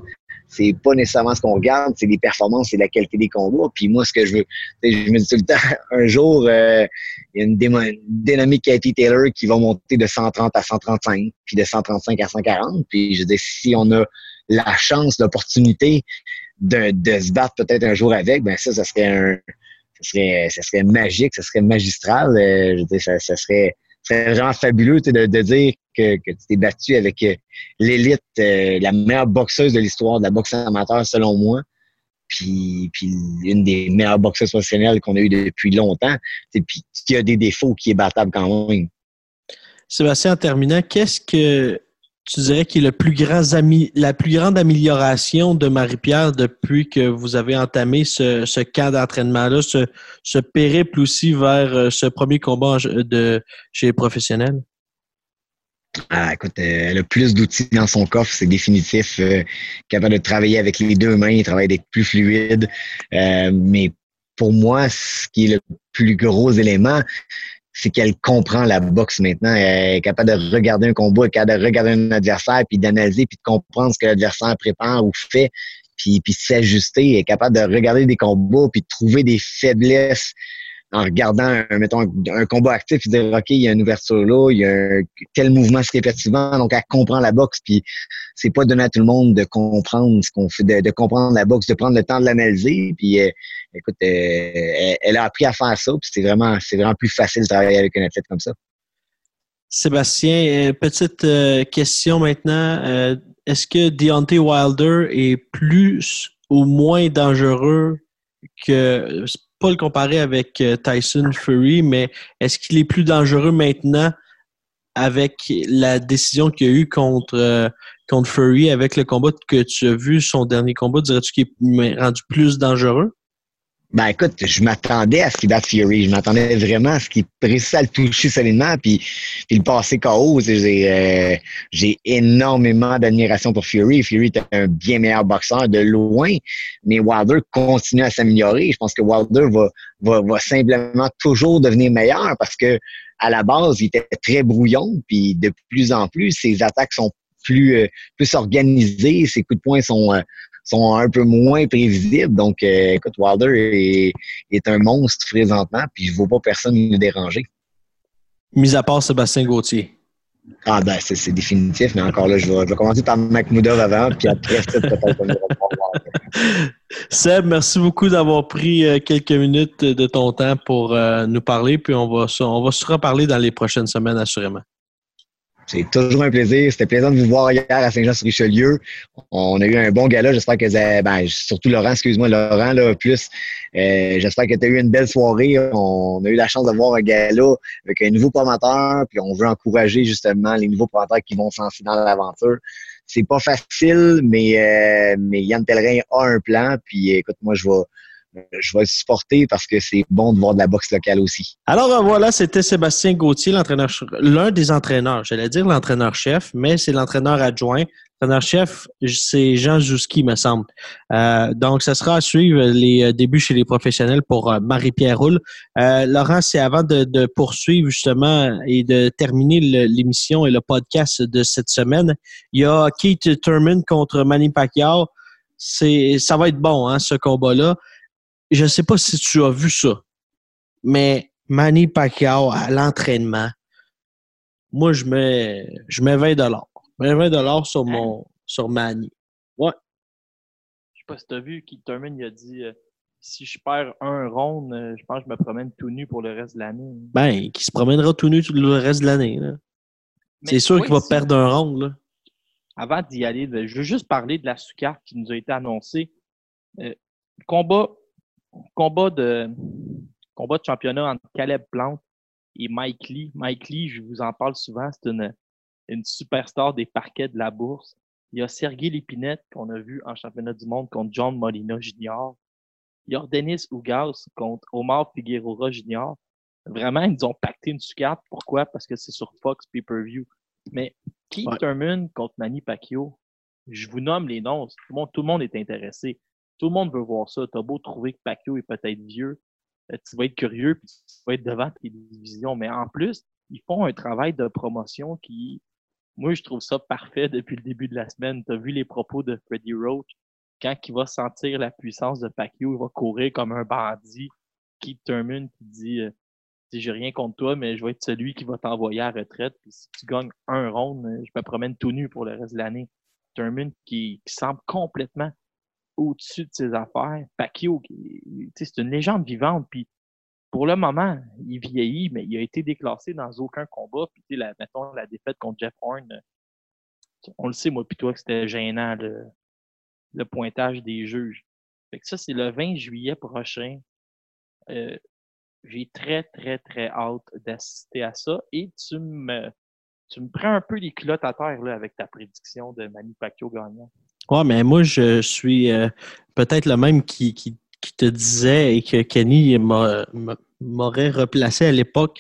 c'est pas nécessairement ce qu'on regarde, c'est les performances, c'est la qualité des combats. Puis moi, ce que je veux, je me dis tout le temps, un jour, euh, il y a une, dynamique Katie Taylor qui va monter de 130 à 135, puis de 135 à 140. Puis je dis, si on a la chance, l'opportunité de, de se battre peut-être un jour avec, ben ça, ça serait un, ça serait, ça serait magique, ça serait magistral. Euh, je dis, ça, ça serait c'est vraiment fabuleux de, de, dire que, tu t'es battu avec euh, l'élite, euh, la meilleure boxeuse de l'histoire de la boxe amateur, selon moi. Puis, puis une des meilleures boxeuses professionnelles qu'on a eues depuis longtemps. Puis qui a des défauts, qui est battable quand même. Sébastien, en terminant, qu'est-ce que tu dirais qui est la plus grande amélioration de Marie-Pierre depuis que vous avez entamé ce, ce camp d'entraînement-là, ce, périple aussi vers euh, ce premier combat de, chez les professionnels? Ah, écoute, euh, elle a plus d'outils dans son coffre, c'est définitif. Euh, capable de travailler avec les deux mains, travailler d'être plus fluide. mais pour moi, ce qui est le plus gros élément, c'est qu'elle comprend la boxe maintenant. Elle est capable de regarder un combat, elle est capable de regarder un adversaire, puis d'analyser, puis de comprendre ce que l'adversaire prépare ou fait, puis, puis s'ajuster. Elle est capable de regarder des combats, puis de trouver des faiblesses en regardant, mettons, un, combat actif, et dire, OK, il y a une ouverture là, il y a un, tel mouvement répète souvent, donc elle comprend la boxe, puis c'est pas donné à tout le monde de comprendre ce qu'on fait, de, comprendre la boxe, de prendre le temps de l'analyser, puis euh, écoute, euh, elle, a appris à faire ça, puis c'est vraiment, c'est vraiment plus facile de travailler avec un athlète comme ça. Sébastien, euh, petite question maintenant. Est-ce que Deontay Wilder est plus ou moins dangereux que pas le comparer avec euh, Tyson Fury, mais est-ce qu'il est plus dangereux maintenant avec la décision qu'il y a eu contre, euh, contre Fury, avec le combat que tu as vu, son dernier combat, dirais-tu qu'il est rendu plus dangereux? Ben écoute, je m'attendais à ce qu'il batte Fury. Je m'attendais vraiment à ce qu'il réussisse à le toucher solidement puis, puis le passer KO. J'ai euh, j'ai énormément d'admiration pour Fury. Fury est un bien meilleur boxeur de loin, mais Wilder continue à s'améliorer. Je pense que Wilder va, va, va simplement toujours devenir meilleur parce que à la base, il était très brouillon, puis de plus en plus, ses attaques sont plus, euh, plus organisées, ses coups de poing sont, euh, sont un peu moins prévisibles. Donc, euh, écoute, Wilder est, un monstre présentement, puis je ne vois pas personne le déranger. Mis à part Sébastien Gauthier. Ah ben, c'est définitif, mais encore là, je vais, commencer par McMoudov avant, puis après, peut-être Seb, merci beaucoup d'avoir pris euh, quelques minutes de ton temps pour euh, nous parler, puis on va, on va se reparler dans les prochaines semaines, assurément. C'est toujours un plaisir. C'était plaisant de vous voir hier à Saint-Jean-sur-Richelieu. On a eu un bon gala. J'espère que ben, surtout Laurent, excuse-moi, Laurent, là, plus. Euh, j'espère que tu as eu une belle soirée. On a eu la chance de voir un gala avec un nouveau promoteur, puis on veut encourager justement les nouveaux promoteurs qui vont s'enfuir dans l'aventure. C'est pas facile, mais, euh, mais Yann Pellerin a un plan. Puis écoute, moi, je vais je vais supporter parce que c'est bon de voir de la boxe locale aussi. Alors euh, voilà, c'était Sébastien Gauthier, l'un des entraîneurs. J'allais dire l'entraîneur-chef, mais c'est l'entraîneur adjoint. L'entraîneur-chef, c'est Jean Jouski, me semble. Euh, donc, ce sera à suivre les euh, débuts chez les professionnels pour Marie-Pierre Roule. Laurent, c'est avant de, poursuivre justement et de terminer l'émission et le podcast de cette semaine. Il y a Keith Turman contre Manny Pacquiao c'est, ça va être bon, hein, ce combat-là. Je sais pas si tu as vu ça, mais Manny Pacquiao à l'entraînement, moi, je mets, je mets 20 dollars. 20 sur Hein? mon, sur Manny. Je sais pas si t'as vu, Keith Thurman, il a dit euh, si je perds un round, euh, je pense que je me promène tout nu pour le reste de l'année. Ben, qui se promènera tout nu tout le reste de l'année, C'est sûr tu qu'il va perdre un round, là. Avant d'y aller, je veux juste parler de la sous-carte qui nous a été annoncée. Euh, combat, combat de combat de championnat entre Caleb Plante et Mike Lee. Mike Lee, je vous en parle souvent, c'est une, une superstar des parquets de la bourse. Il y a Sergei Lépinette qu'on a vu en championnat du monde contre John Molina Jr. Il y a Denis Ougas contre Omar Figueroa Jr. Vraiment, ils nous ont pacté une sous-carte. Pourquoi? Parce que c'est sur Fox Pay-Per-View. Mais Keith Ouais. Thurman contre Manny Pacquiao, je vous nomme les noms. Tout le monde, tout le monde est intéressé. Tout le monde veut voir ça. T'as beau trouver que Pacquiao est peut-être vieux, euh, tu vas être curieux puis tu vas être devant tes divisions. Mais en plus, ils font un travail de promotion qui, moi, je trouve ça parfait depuis le début de la semaine. Tu as vu les propos de Freddie Roach? Quand il va sentir la puissance de Pacquiao, il va courir comme un bandit. Keith Thurman qui dit euh, j'ai rien contre toi, mais je vais être celui qui va t'envoyer à retraite. Puis si tu gagnes un round, euh, je me promène tout nu pour le reste de l'année. Thurman qui, qui semble complètement au-dessus de ses affaires. Pacquiao, c'est une légende vivante. Puis pour le moment, il vieillit, mais il a été déclassé dans aucun combat. Puis, la, mettons, la défaite contre Jeff Horn, euh, on le sait, moi, puis toi, que c'était gênant, le, le pointage des juges. Fait que ça, c'est le 20 juillet prochain. Euh, J'ai très, très, très hâte d'assister à ça. Et tu me, tu me prends un peu les culottes à terre là, avec ta prédiction de Manny Pacquiao gagnant. Ouais, mais moi, je suis euh, peut-être le même qui, qui, qui te disait et que Kenny m'a- m'a- m'aurait replacé à l'époque,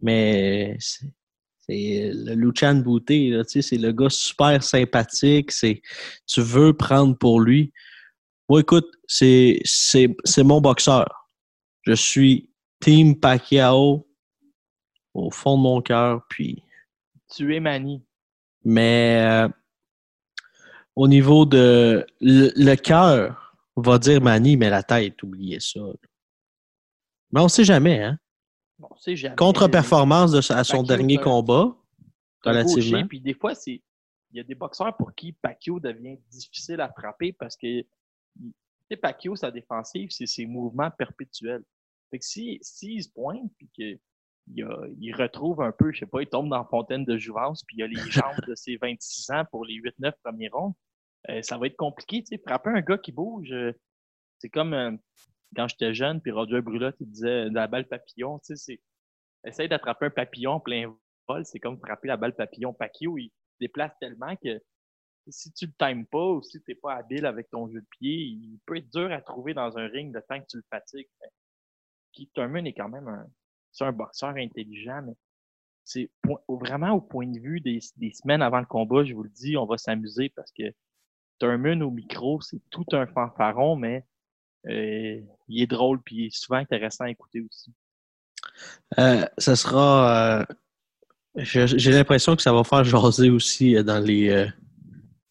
mais c'est le Luchan Bouté, là, tu sais, c'est le gars super sympathique, c'est tu veux prendre pour lui. Moi, écoute, c'est c'est c'est mon boxeur. Je suis Team Pacquiao au fond de mon cœur, puis Tu es Manny. mais euh, au niveau de le, le cœur va dire Manny, mais la tête, oubliez ça. Mais on sait jamais, hein? Bon, jamais. Contre-performance de, à son Pacquiao, dernier combat, relativement. Puis des fois, il y a des boxeurs pour qui Pacquiao devient difficile à frapper parce que il- tu sais, Pacquiao, sa défensive, c'est ses mouvements perpétuels. Fait que si, s'il se pointe puis que il, a- il retrouve un peu, je sais pas, il tombe dans la fontaine de jouvence, puis il a les jambes de ses 26 ans pour les 8-9 premiers ronds, euh, ça va être compliqué, tu sais. Frapper un gars qui bouge, euh, c'est comme euh, quand j'étais jeune, puis Roger Brulotte, il disait la balle papillon, tu sais, c'est essaye d'attraper un papillon en plein vol, c'est comme frapper la balle papillon. Pacquiao, il se déplace tellement que si tu le times pas ou si tu n'es pas habile avec ton jeu de pied, il peut être dur à trouver dans un ring le temps que tu le fatigues. Keith Thurman est quand même un, c'est un boxeur intelligent, mais c'est vraiment au point de vue des, semaines avant le combat, je vous le dis, on va s'amuser parce que Thurman au micro, c'est tout un fanfaron, mais euh, il est drôle puis il est souvent intéressant à écouter aussi. Euh, ça sera. euh, J'ai l'impression que ça va faire jaser aussi dans les.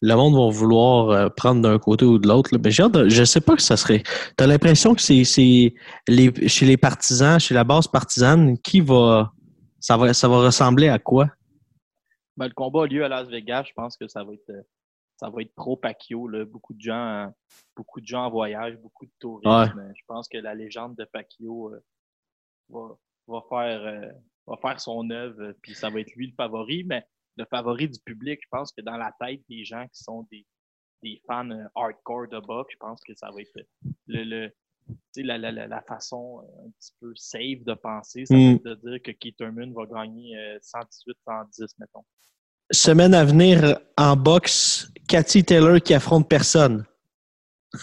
Le monde va vouloir euh, prendre d'un côté ou de l'autre. Mais de- je sais pas que ça serait. Tu as l'impression que c'est chez les partisans, chez la base partisane, qui va. Ça va, ça va ressembler à quoi? Ben, le combat a lieu à Las Vegas. Je pense que ça va être, euh, ça va être pro Pacquiao. Là. Beaucoup de gens, beaucoup de gens en voyage, beaucoup de tourisme. Je pense que la légende de Pacquiao euh, va, va faire, euh, va faire son œuvre. Puis ça va être lui le favori, mais le favori du public. Je pense que dans la tête des gens qui sont des, des fans euh, hardcore de boxe, je pense que ça va être le, la, la, la, la façon euh, un petit peu safe de penser, ça Mm. de dire que Keith Thurman va gagner euh, 118-110, mettons. Semaine à venir en boxe, Cathy Taylor qui affronte personne.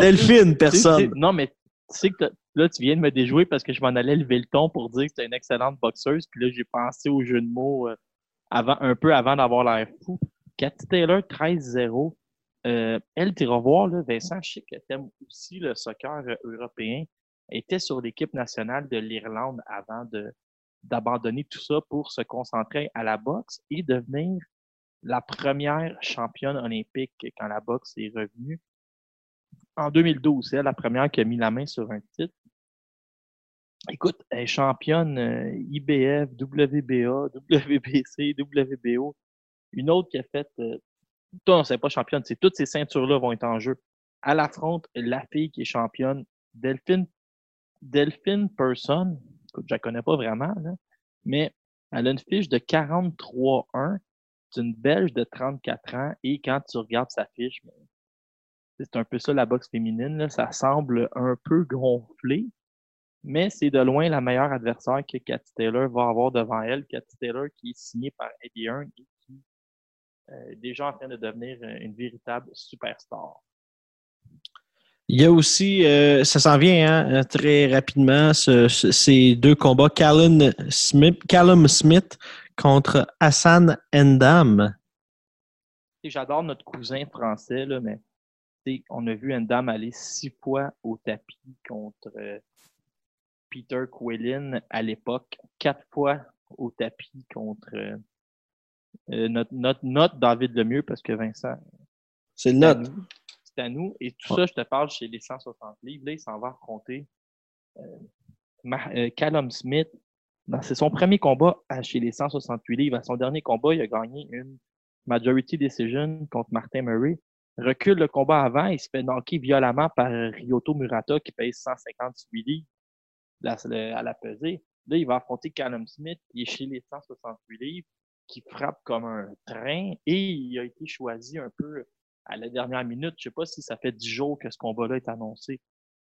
Delphine, personne. Non, mais sais que là, tu viens de me déjouer parce que je m'en allais lever le ton pour dire que c'était une excellente boxeuse. Puis là, j'ai pensé au jeu de mots euh, avant, un peu avant d'avoir l'air fou. Cathy Taylor, 13-0. Euh, elle, tu revoir, là, Vincent, je sais que t'aimes aussi le soccer euh, européen. Elle était sur l'équipe nationale de l'Irlande avant de d'abandonner tout ça pour se concentrer à la boxe et devenir la première championne olympique quand la boxe est revenue. En 2012, c'est la première qui a mis la main sur un titre. Écoute, elle est championne euh, IBF, WBA, WBC, WBO. Une autre qui a fait. Euh, non, c'est pas championne. C'est toutes ces ceintures-là vont être en jeu. Elle affronte la fille qui est championne, Delphine, Delphine Person. Écoute, je la connais pas vraiment, mais elle a une fiche de 43-1. C'est une Belge de 34 ans. Et quand tu regardes sa fiche, ben, c'est un peu ça la boxe féminine. Là, ça semble un peu gonflé, mais c'est de loin la meilleure adversaire que Cathy Taylor va avoir devant elle. Cathy Taylor qui est signée par Eddie Hearn et qui euh, est déjà en train de devenir euh, une véritable superstar. Il y a aussi, euh, ça s'en vient hein, très rapidement, ce- ce- ces deux combats. Callum Smith, Callum Smith contre Hassan Endam. J'adore notre cousin français, là, mais on a vu une dame aller six fois au tapis contre euh, Peter Quillin à l'époque, quatre fois au tapis contre euh, euh, notre, notre, notre David Lemieux, parce que Vincent, C'est le c'est à note. nous. C'est à nous. Et tout ça, je te parle chez les 160 livres. Là, il s'en va affronter euh, euh, Callum Smith. C'est son premier combat à- chez les 168 livres. À son dernier combat, il a gagné une majority decision contre Martin Murray. Recule le combat avant, il se fait knocker violemment par Ryoto Murata qui pèse 158 livres à la pesée. Là, il va affronter Callum Smith qui est chez les 168 livres, qui frappe comme un train et il a été choisi un peu à la dernière minute. Je sais pas si ça fait 10 jours que ce combat-là est annoncé.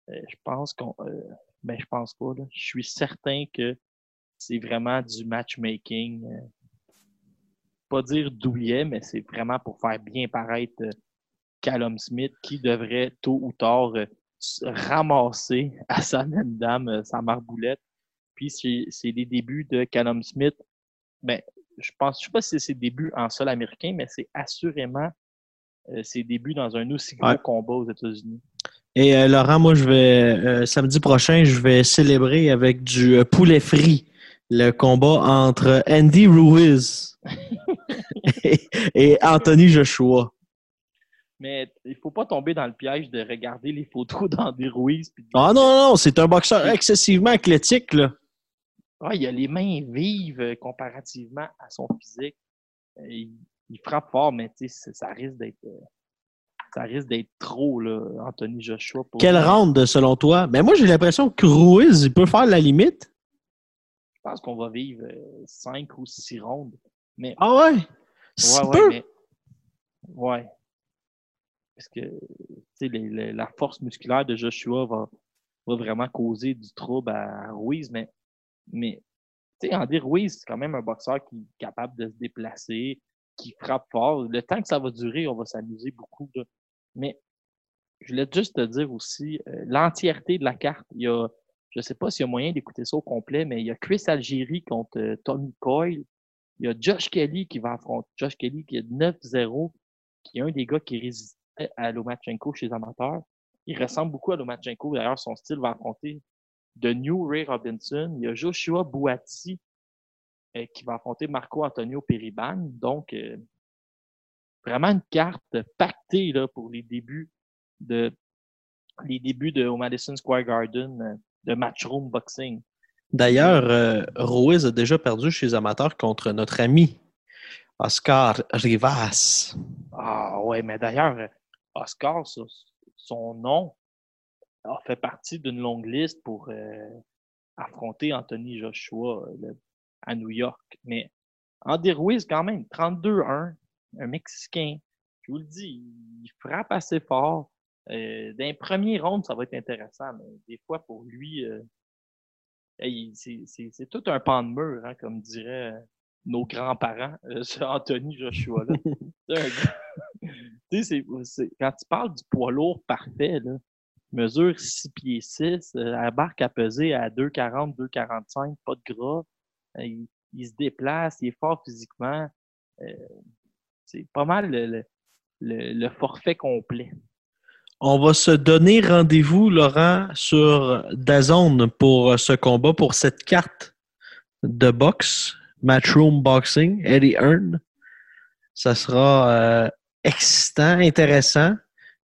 Euh, je pense qu'on. Euh, ben, je pense pas. Là. Je suis certain que c'est vraiment du matchmaking. euh, pas dire douillet, mais c'est vraiment pour faire bien paraître euh, Callum Smith qui devrait tôt ou tard euh, ramasser à sa même dame euh, sa marboulette. Puis c'est les débuts de Callum Smith. Ben, je pense, je sais pas si c'est ses débuts en sol américain, mais c'est assurément euh, ses débuts dans un aussi gros Ouais. combat aux États-Unis. Et euh, Laurent, moi, je vais euh, samedi prochain, je vais célébrer avec du poulet frit le combat entre Andy Ruiz et, et Anthony Joshua. Mais il faut pas tomber dans le piège de regarder les photos d'Andy Ruiz. de- Ah non, non, c'est un boxeur excessivement athlétique, là. Ah, il a les mains vives euh, comparativement à son physique. Euh, Il, il frappe fort, mais ça- risque d'être euh, ça risque d'être trop, là, Anthony Joshua. Pour Quel lui. round, selon toi? Mais moi, j'ai l'impression que Ruiz, il peut faire la limite. Je pense qu'on va vivre cinq ou six rondes. Mais Ah ouais? Ouais, ouais, peu? mais. Ouais. Parce que, les- les- la force musculaire de Joshua va, va vraiment causer du trouble à Ruiz, mais, mais Andy Ruiz, c'est quand même un boxeur qui est capable de se déplacer, qui frappe fort. Le temps que ça va durer, on va s'amuser beaucoup. là. Mais je voulais juste te dire aussi euh, l'entièreté de la carte. Il y a, je sais pas s'il y a moyen d'écouter ça au complet, mais il y a Chris Algieri contre euh, Tommy Coyle. Il y a Josh Kelly qui va affronter Josh Kelly qui est 9-0, qui est un des gars qui résistait à Lomachenko chez les amateurs. Il ressemble beaucoup à Lomachenko. D'ailleurs, son style va affronter de New Ray Robinson. Il y a Joshua Bouati euh, qui va affronter Marco Antonio Periban. Donc, euh, vraiment une carte pactée là, pour les débuts de les débuts de au Madison Square Garden euh, de matchroom boxing. D'ailleurs, euh, Ruiz a déjà perdu chez les amateurs contre notre ami Oscar Rivas. Ah ouais, mais d'ailleurs, Oscar, son nom a fait partie d'une longue liste pour euh, affronter Anthony Joshua le- à New York. Mais Andy Ruiz, quand même, 32-1, un Mexicain, je vous le dis, il frappe assez fort. Euh, dans les premiers rounds, ça va être intéressant, mais des fois, pour lui, euh, c'est- tout un pan de mur, hein, comme diraient nos grands-parents, euh, ce Anthony Joshua-là. C'est- quand tu parles du poids lourd parfait, là, mesure 6 pieds 6, euh, elle barque à peser à 2,40, 2,45, pas de gras. Euh, il, se déplace, il est fort physiquement. Euh, c'est pas mal le, forfait complet. On va se donner rendez-vous, Laurent, sur Dazone pour ce combat, pour cette carte de boxe, Matchroom Boxing, Eddie Hearn. Ça sera euh, excitant, intéressant.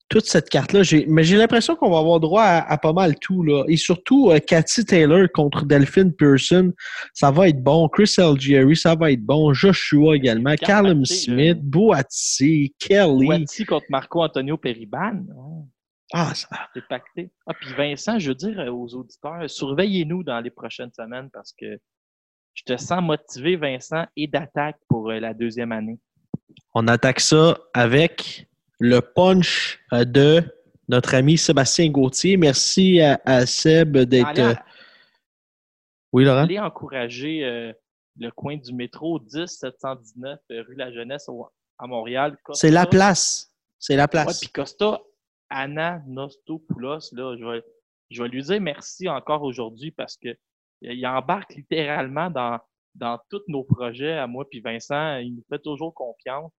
Toute cette carte-là, mais j'ai l'impression qu'on va avoir droit à, à pas mal tout. Là. Et surtout, euh, Cathy Taylor contre Delphine Pearson, ça va être bon. Chris Algieri, ça va être bon. Joshua également. Callum Smith, là. Boati, Kelly. Boiti contre Marco Antonio Periban. Ah, ça- c'est pacté. Ah, puis Vincent, je veux dire euh, aux auditeurs, surveillez-nous dans les prochaines semaines parce que je te sens motivé, Vincent, et d'attaque pour euh, la deuxième année. On attaque ça avec le punch euh, de notre ami Sébastien Gauthier. Merci à, à Seb d'être. Euh, Oui, Laurent? allez encourager euh, le coin du métro 10 719 euh, rue La Jeunesse au- à Montréal. C'est la place. C'est la Ouais, place. puis Costa Ananostopoulos, là, je vais, je vais lui dire merci encore aujourd'hui parce que il embarque littéralement dans, dans tous nos projets à moi puis Vincent. Il nous fait toujours confiance.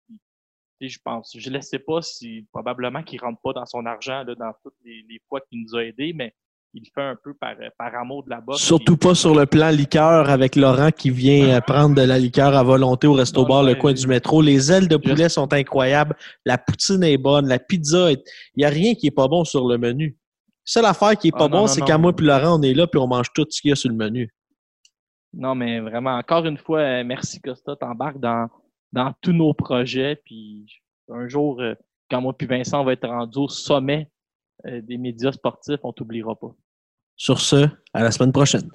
Puis, je pense, je ne sais pas si probablement qu'il rentre pas dans son argent là, dans toutes les, les fois qu'il nous a aidés, mais il le fait un peu par, par amour de la boxe. Surtout pas sur le plan liqueur avec Laurent qui vient euh, prendre de la liqueur à volonté au resto bar le coin du métro. Les ailes de poulet sont incroyables. La poutine est bonne. La pizza, est... il n'y a rien qui est pas bon sur le menu. Seule affaire qui est Ah, pas non, bon, c'est quand moi puis Laurent, on est là puis on mange tout ce qu'il y a sur le menu. Non, mais vraiment, encore une fois, euh, merci Costa, t'embarques dans, dans tous nos projets. Puis un jour, euh, quand moi puis Vincent on va être rendu au sommet euh, des médias sportifs, on t'oubliera pas. Sur ce, à la semaine prochaine.